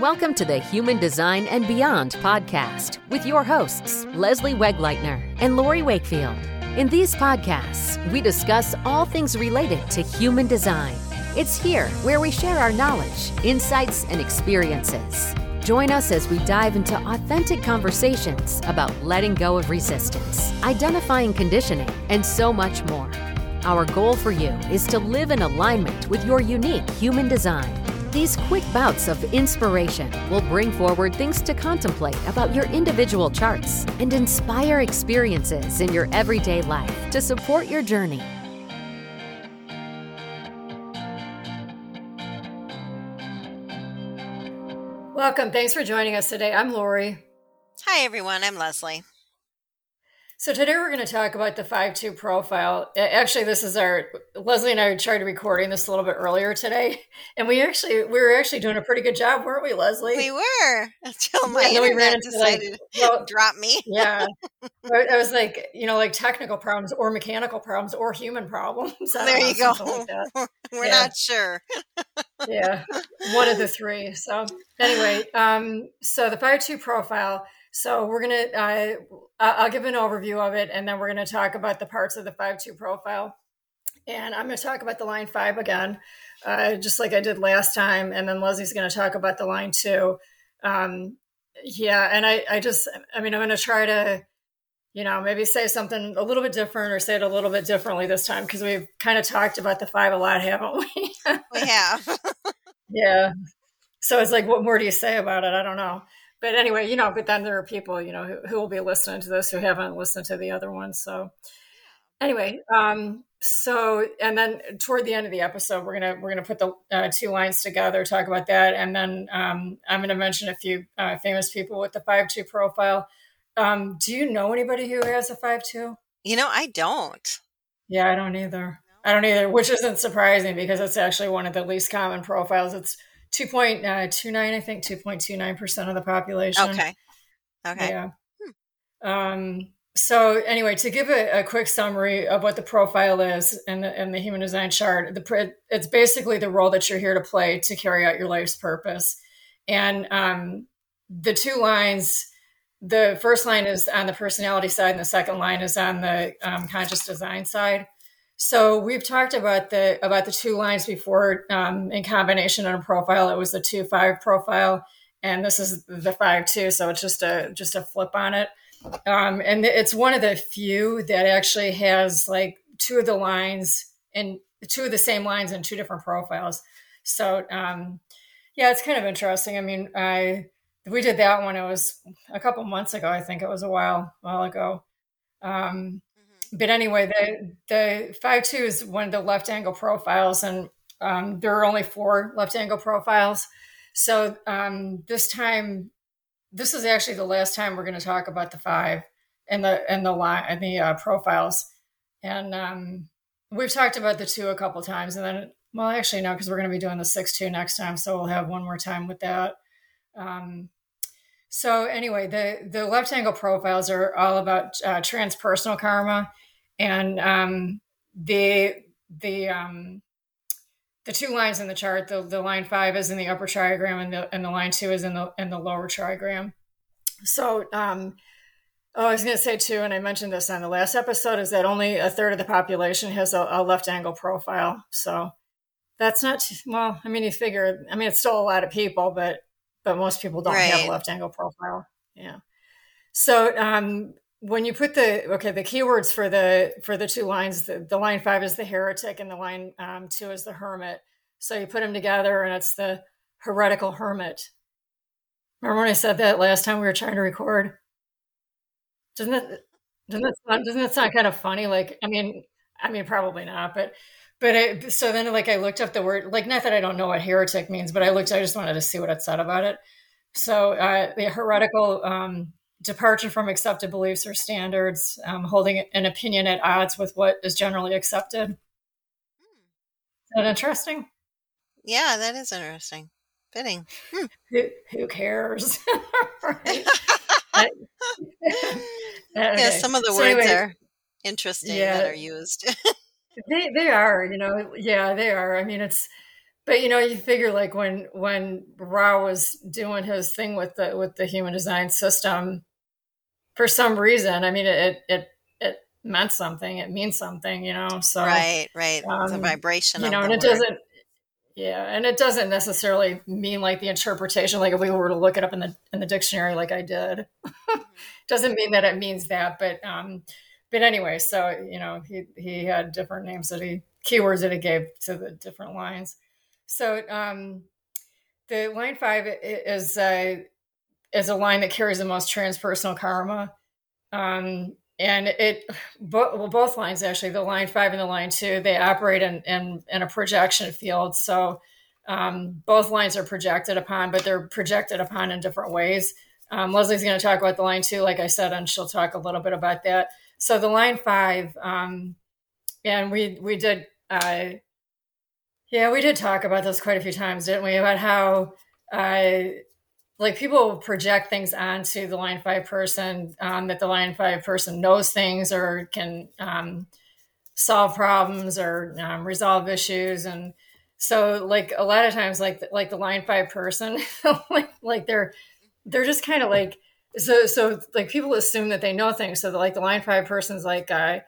Welcome to the Human Design and Beyond podcast with your hosts, Leslie Wegleitner and Lori Wakefield. In these podcasts, we discuss all things related to human design. It's here where we share our knowledge, insights, and experiences. Join us as we dive into authentic conversations about letting go of resistance, identifying conditioning, and so much more. Our goal for you is to live in alignment with your unique human design. These quick bouts of inspiration will bring forward things to contemplate about your individual charts and inspire experiences in your everyday life to support your journey. Welcome. Thanks for joining us today. I'm Lori. Hi, everyone. I'm Leslie. So today we're going to talk about the 5-2 profile. Actually, this is our Leslie and I tried recording this a little bit earlier today, and we actually we were actually doing a pretty good job, weren't we, Leslie? We were until my yeah, internet decided like, well, to drop me. yeah, I was like, you know, like technical problems or mechanical problems or human problems. There you go. Like we're yeah. not sure. yeah, one of the three. So anyway, um, so the 5-2 profile so we're gonna uh, I'll give an overview of it, and then we're gonna talk about the parts of the five two profile, and I'm gonna talk about the line five again, uh, just like I did last time, and then Leslie's gonna talk about the line two. Um, yeah, and I I just I mean I'm gonna try to you know maybe say something a little bit different or say it a little bit differently this time because we've kind of talked about the five a lot, haven't we? we have. yeah. So it's like, what more do you say about it? I don't know but anyway, you know, but then there are people, you know, who, who will be listening to this who haven't listened to the other ones. So anyway, um, so and then toward the end of the episode, we're gonna we're gonna put the uh, two lines together, talk about that, and then um, I'm gonna mention a few uh, famous people with the five two profile. Um, do you know anybody who has a five two? You know, I don't. Yeah, I don't either. I don't either, which isn't surprising because it's actually one of the least common profiles. It's 2.29, I think 2.29% of the population. Okay. Okay. Yeah. Hmm. Um, so anyway, to give a, a, quick summary of what the profile is in the, in the human design chart, the, it's basically the role that you're here to play to carry out your life's purpose. And um, the two lines, the first line is on the personality side, and the second line is on the um, conscious design side. So we've talked about the about the two lines before um, in combination on a profile. It was the two five profile, and this is the five two. So it's just a just a flip on it, um, and it's one of the few that actually has like two of the lines and two of the same lines in two different profiles. So um, yeah, it's kind of interesting. I mean, I we did that one. It was a couple months ago. I think it was a while while ago. Um, but anyway, the the five two is one of the left angle profiles, and um, there are only four left angle profiles. So um, this time, this is actually the last time we're going to talk about the five and the and the line and the uh, profiles. And um, we've talked about the two a couple times, and then well, actually no, because we're going to be doing the six two next time, so we'll have one more time with that. Um, so anyway, the the left angle profiles are all about uh, transpersonal karma and um, the the um, the two lines in the chart, the, the line five is in the upper trigram, and the and the line two is in the in the lower trigram. So, um, oh, I was going to say too, and I mentioned this on the last episode, is that only a third of the population has a, a left angle profile. So that's not well. I mean, you figure. I mean, it's still a lot of people, but but most people don't right. have a left angle profile. Yeah. So um, when you put the okay the keywords for the for the two lines the, the line five is the heretic and the line um, two is the hermit so you put them together and it's the heretical hermit remember when i said that last time we were trying to record doesn't that doesn't that sound, doesn't it sound kind of funny like i mean i mean probably not but but so then like i looked up the word like not that i don't know what heretic means but i looked i just wanted to see what it said about it so uh, the heretical um, departure from accepted beliefs or standards, um, holding an opinion at odds with what is generally accepted. Is that interesting? Yeah, that is interesting. Fitting. Hmm. Who, who, cares? okay. Yeah, some of the so words anyway, are interesting yeah, that are used. they they are, you know, yeah, they are. I mean, it's but you know, you figure like when when Ra was doing his thing with the with the human design system, for some reason, I mean, it it it meant something. It means something, you know. So right, right, um, the vibration, you know, and it word. doesn't. Yeah, and it doesn't necessarily mean like the interpretation. Like if we were to look it up in the in the dictionary, like I did, doesn't mean that it means that. But um, but anyway, so you know, he he had different names that he keywords that he gave to the different lines. So um, the line five is a is a line that carries the most transpersonal karma. Um, and it bo- well both lines actually the line five and the line two they operate in in, in a projection field so um, both lines are projected upon but they're projected upon in different ways um, leslie's going to talk about the line two like i said and she'll talk a little bit about that so the line five um, and we we did uh, yeah we did talk about this quite a few times didn't we? About how uh, like people project things onto the line five person um, that the line five person knows things or can um, solve problems or um, resolve issues. And so like a lot of times like like the line five person like like they're they're just kind of like so so like people assume that they know things so like the line five person's like I,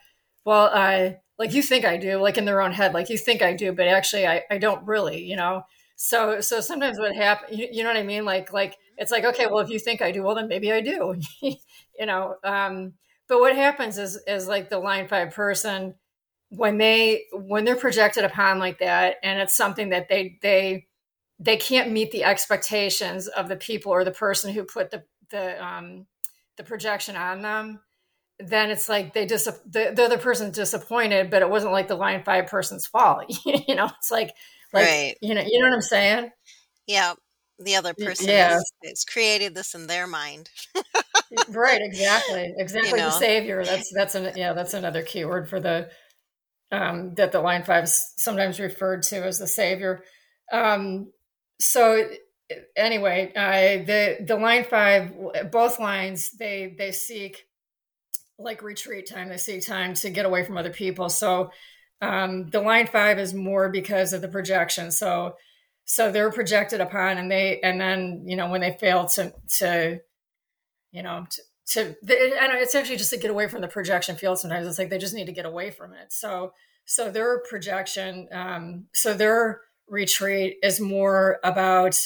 well i like you think i do like in their own head like you think i do but actually i, I don't really you know? So so sometimes what happens you, you, know what i mean? Like like it's like okay well if you think i do well then maybe i do you know? Um but what happens is is like the line five person when they when they're projected upon like that and it's something that they they they can't meet the expectations of the people or the person who put the the um the projection on them then it's like they dis the, the other person's disappointed but it wasn't like the line five person's fault you know it's like like, right. You know, you know what I'm saying? Yeah. The other person yeah. is, created this in their mind. right. Exactly. Exactly. You know? The savior. That's, that's an, yeah, that's another keyword for the, um, that the line five is sometimes referred to as the savior. Um, so anyway, uh, the, the line five, both lines, they, they seek like retreat time. They seek time to get away from other people. So, um, the line five is more because of the projection. So, so they're projected upon, and they, and then you know when they fail to, to, you know, to, to and it's actually just to get away from the projection field. Sometimes it's like they just need to get away from it. So, so their projection, um, so their retreat is more about.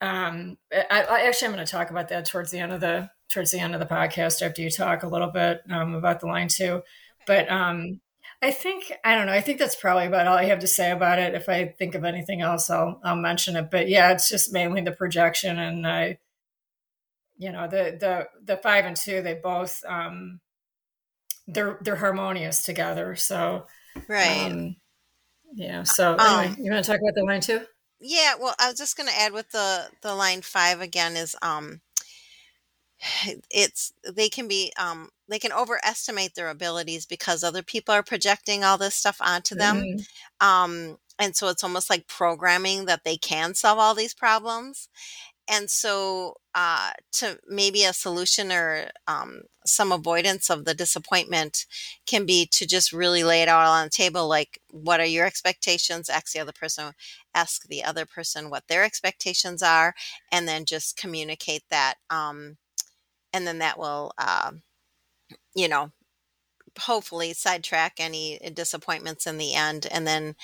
Um, I, I actually I'm going to talk about that towards the end of the towards the end of the podcast after you talk a little bit um, about the line two. But um, I think I don't know. I think that's probably about all I have to say about it. If I think of anything else, I'll I'll mention it. But yeah, it's just mainly the projection, and I, you know, the the the five and two, they both um, they're they're harmonious together. So right, um, yeah. So anyway, um, you want to talk about the line two? Yeah. Well, I was just going to add with the the line five again is um it's they can be um they can overestimate their abilities because other people are projecting all this stuff onto them mm-hmm. um and so it's almost like programming that they can solve all these problems and so uh, to maybe a solution or um, some avoidance of the disappointment can be to just really lay it out on the table like what are your expectations ask the other person ask the other person what their expectations are and then just communicate that um, and then that will, uh, you know, hopefully sidetrack any disappointments in the end. And then,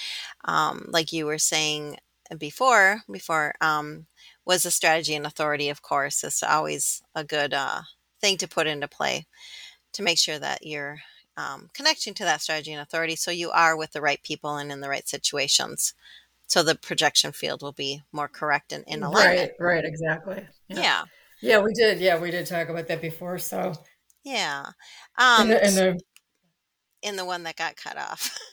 um, like you were saying before, before um, was the strategy and authority. Of course, it's always a good uh, thing to put into play to make sure that you're um, connecting to that strategy and authority, so you are with the right people and in the right situations. So the projection field will be more correct and in alignment. Right, right, exactly. yeah. yeah. Yeah, we did. Yeah, we did talk about that before. So yeah, um, the, in the, in the one that got cut off.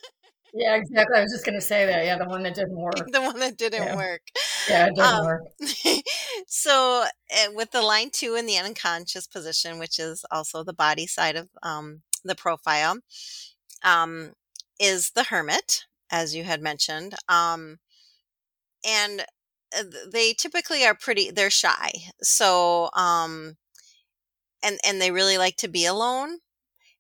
yeah, exactly. I was just going to say that. Yeah, the one that didn't work. the one that didn't yeah. work. Yeah, it didn't um, work. so uh, with the line two in the unconscious position, which is also the body side of um, the profile, um, is the hermit, as you had mentioned. Um, and uh, they typically are pretty they're shy so um and and they really like to be alone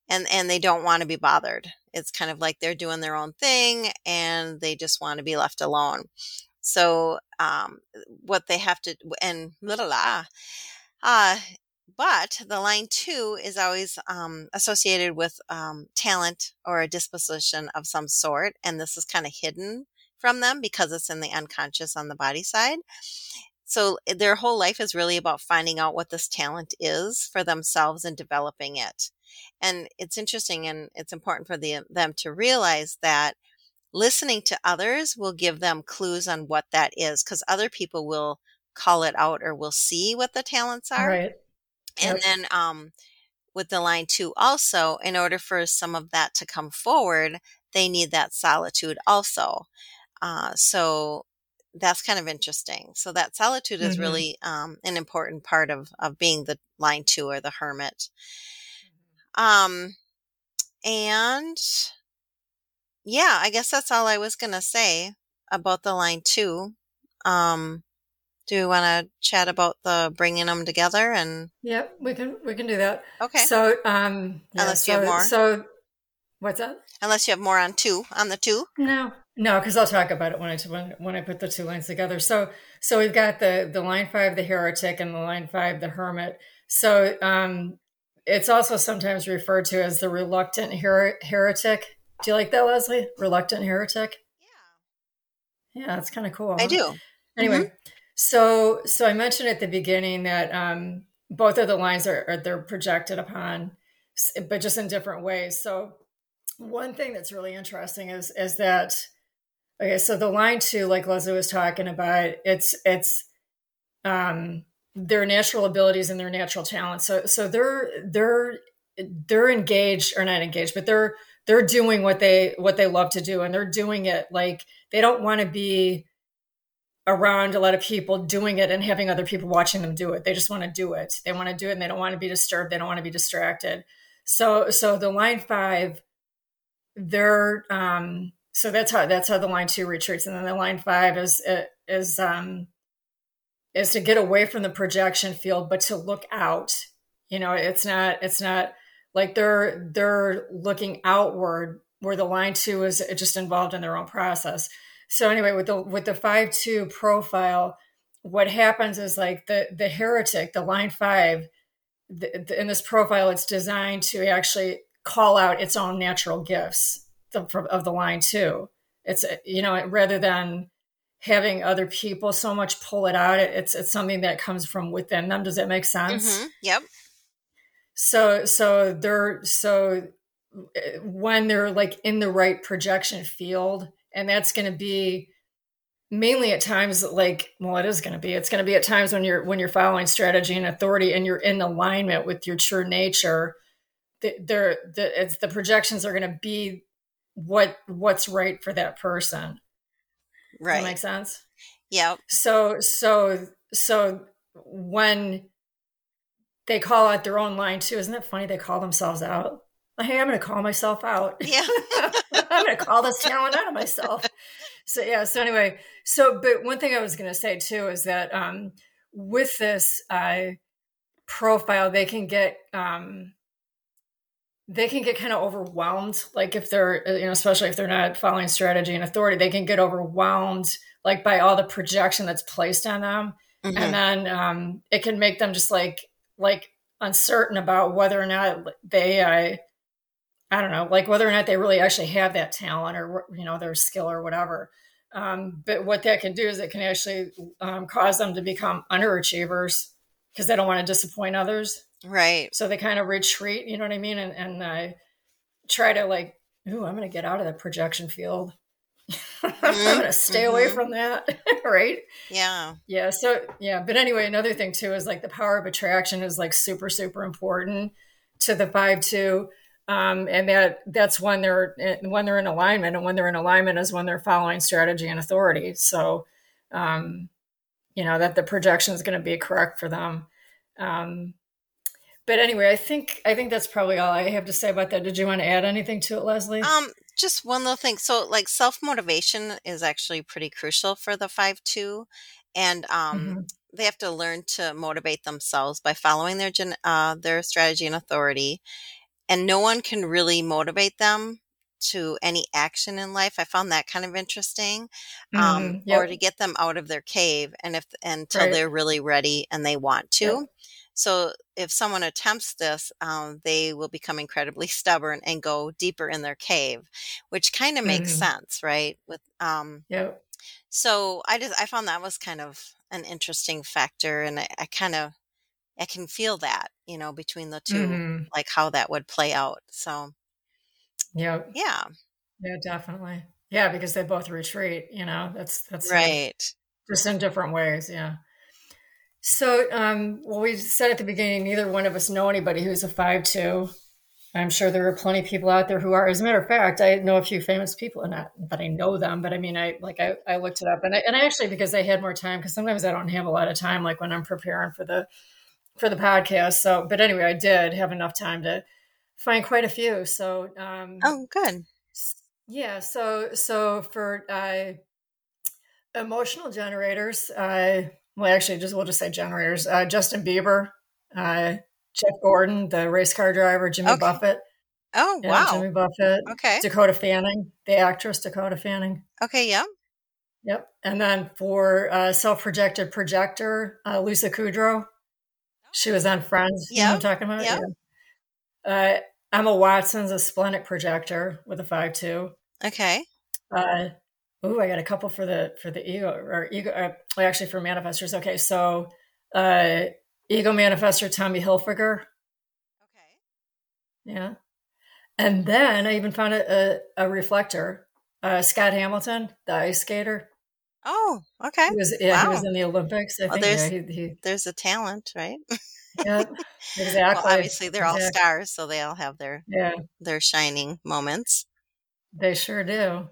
and and they don't want to be bothered it's kind of like they're doing their own thing and they just want to be left alone. So, um, what they have to, and blah, blah. Uh, but the line two is always um, associated with um, talent or a disposition of some sort. And this is kind of hidden from them because it's in the unconscious on the body side. So their whole life is really about finding out what this talent is for themselves and developing it. And it's interesting and it's important for the, them to realize that listening to others will give them clues on what that is because other people will call it out or will see what the talents are. Right. And yep. then um, with the line two, also, in order for some of that to come forward, they need that solitude also. Uh, so that's kind of interesting. So that solitude is mm-hmm. really um, an important part of of being the line two or the hermit. Um, and yeah, I guess that's all I was gonna say about the line two. Um, do you want to chat about the bringing them together and? Yep, we can we can do that. Okay. So um, yeah, unless so, you have more. So what's that? Unless you have more on two on the two. No, no, because I'll talk about it when I when, when I put the two lines together. So so we've got the the line five, the heretic, and the line five, the hermit. So um, it's also sometimes referred to as the reluctant her- heretic. Do you like that, Leslie? Reluctant heretic. Yeah. Yeah, it's kind of cool. I do. Anyway, mm-hmm. so so I mentioned at the beginning that um, both of the lines are, are they're projected upon, but just in different ways. So one thing that's really interesting is is that Okay, so the line two, like Leslie was talking about, it's it's um their natural abilities and their natural talents. So so they're they're they're engaged or not engaged, but they're they're doing what they what they love to do and they're doing it like they don't want to be around a lot of people doing it and having other people watching them do it. They just want to do it. They want to do it and they don't want to be disturbed. They don't want to be distracted. So so the line five, they're um so that's how that's how the line two retreats, and then the line five is is um is to get away from the projection field, but to look out. You know, it's not it's not like they're they're looking outward, where the line two is just involved in their own process. So anyway, with the with the five two profile, what happens is like the the heretic, the line five, the, the, in this profile, it's designed to actually call out its own natural gifts of the line two. It's you know rather than having other people so much pull it out, it's it's something that comes from within them. Does that make sense? Mm-hmm. Yep. So so they're so when they're like in the right projection field, and that's going to be mainly at times like well it is going to be it's going to be at times when you're when you're following strategy and authority and you're in alignment with your true nature they're the, it's the projections are going to be what what's right for that person. Right. Does that make sense? Yeah. So so so when they call out their own line too, isn't it funny they call themselves out? Hey, I'm gonna call myself out. Yeah. I'm gonna call this talent out of myself. So yeah, so anyway, so but one thing I was gonna say too is that um with this uh profile they can get um they can get kind of overwhelmed like if they're uh, you know especially if they're not following strategy and authority they can get overwhelmed like by all the projection that's placed on them. Mm-hmm. and then um, it can make them just like like uncertain about whether or not they uh, i don't know like whether or not they really actually have that talent or you know their skill or whatever. Um, but what that can do is it can actually um, cause them to become underachievers because they don't want to disappoint others Right. So they kind of retreat, you know what I mean? And, and uh, try to like, ooh, I'm going to get out of the projection field. Mm-hmm. I'm going to stay mm-hmm. away from that. right. Yeah. Yeah. So, yeah. But anyway, another thing too is like the power of attraction is like super, super important to the five two. Um, and that that's when they're when they're in alignment, and when they're in alignment is when they're following strategy and authority. So, um, you know that the projection is going to be correct for them. Um, but anyway, I think I think that's probably all I have to say about that. Did you want to add anything to it, Leslie? Um, just one little thing. So, like self motivation is actually pretty crucial for the five two, and um, mm-hmm. they have to learn to motivate themselves by following their gen- uh, their strategy and authority. And no one can really motivate them to any action in life. I found that kind of interesting. Um, Mhm, yep. or to get them out of their cave and if until Right. they're really ready and they want to. Yep. So if someone attempts this, um, they will become incredibly stubborn and go deeper in their cave, which kind of makes Mhm. sense, right? With um, Yep. so I just I found that was kind of an interesting factor, and I, I kind of I can feel that you know between the 2 Mhm. like how that would play out. So yeah, yeah, Yeah, definitely. Yeah, because they both retreat, you know. That's that's right. just in different ways, yeah. So, um, well, we said at the beginning, neither one of us know anybody who's a five two. I'm sure there are plenty of people out there who are. As a matter of fact, I know a few famous people, and not that I know them, but I mean, I like I, I looked it up, and I, and I actually because I had more time because sometimes I don't have a lot of time, like when I'm preparing for the for the podcast. So, but anyway, I did have enough time to find quite a few. So, um, Oh, good. yeah. So, so for uh, emotional generators, uh, well, actually, just we'll just say generators. Uh, Justin Bieber, uh, Jeff Gordon, the race car driver, Jimmy Okay. Buffett, Oh, yeah, wow. Jimmy Buffett, Okay. Dakota Fanning, the actress Dakota Fanning. Okay. Yeah. Yep. And then for uh, self-projected projector, uh, Lisa Kudrow. She was on Friends. You know I'm talking about? Yep. Yeah. Uh, Emma Watson's a splenic projector with a five two. Okay. Uh, ooh, I got a couple for the for the ego or ego. Uh, actually, for manifestors. Okay, so uh, ego manifestor Tommy Hilfiger. Okay. Yeah, and then I even found a a, a reflector. Uh, Scott Hamilton, the ice skater. Oh, okay. He was yeah, he was in the Olympics. I Well, think yeah, there's- he, he There's a talent, right? yeah, Well, exactly. obviously they're all stars, so they all have their Yeah, their shining moments. they sure do.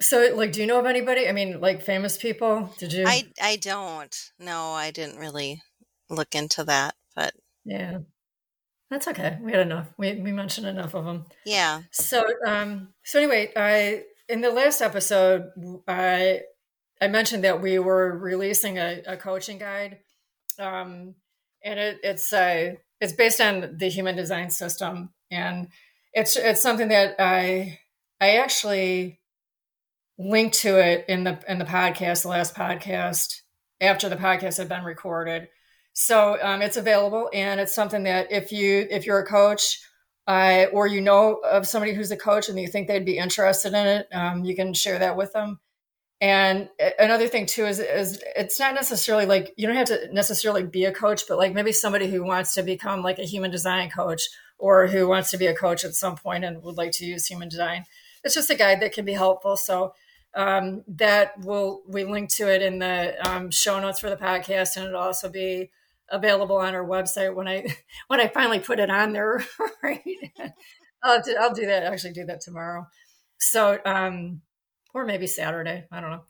So, like, do you know of anybody? I mean, like famous people? Did you? I I don't. No, I didn't really look into that, but Yeah, that's okay. We had enough. We we mentioned enough of them. yeah. So, um, so anyway, I in the last episode, I I mentioned that we were releasing a, a coaching guide, um, and it, it's uh, it's based on the human design system, and it's it's something that I I actually linked to it in the in the podcast, the last podcast after the podcast had been recorded. So um, it's available, and it's something that if you if you're a coach uh, or you know of somebody who's a coach and you think they'd be interested in it, um, you can share that with them. And another thing too is, is it's not necessarily like you don't have to necessarily be a coach, but like maybe somebody who wants to become like a human design coach or who wants to be a coach at some point and would like to use human design. It's just a guide that can be helpful. So um, that will we link to it in the um, show notes for the podcast, and it'll also be available on our website when I when I finally put it on there. Right, I'll do, I'll do that. Actually, do that tomorrow. So, um, or maybe Saturday. I don't know.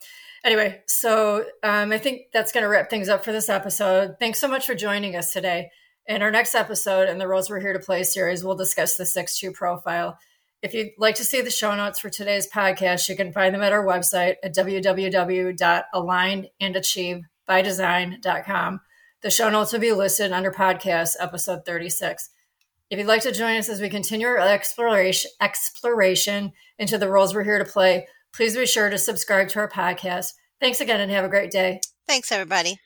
Anyway, so um, I think that's going to wrap things up for this episode. Thanks so much for joining us today. In our next episode in the Roles We're Here to Play series, we'll discuss the 6 2 profile. If you'd like to see the show notes for today's podcast, you can find them at our website at www.alignandachieve.bydesign.com. The show notes will be listed under podcast episode 36. If you'd like to join us as we continue our exploration, exploration into the roles we're here to play, please be sure to subscribe to our podcast. Thanks again and have a great day. Thanks everybody.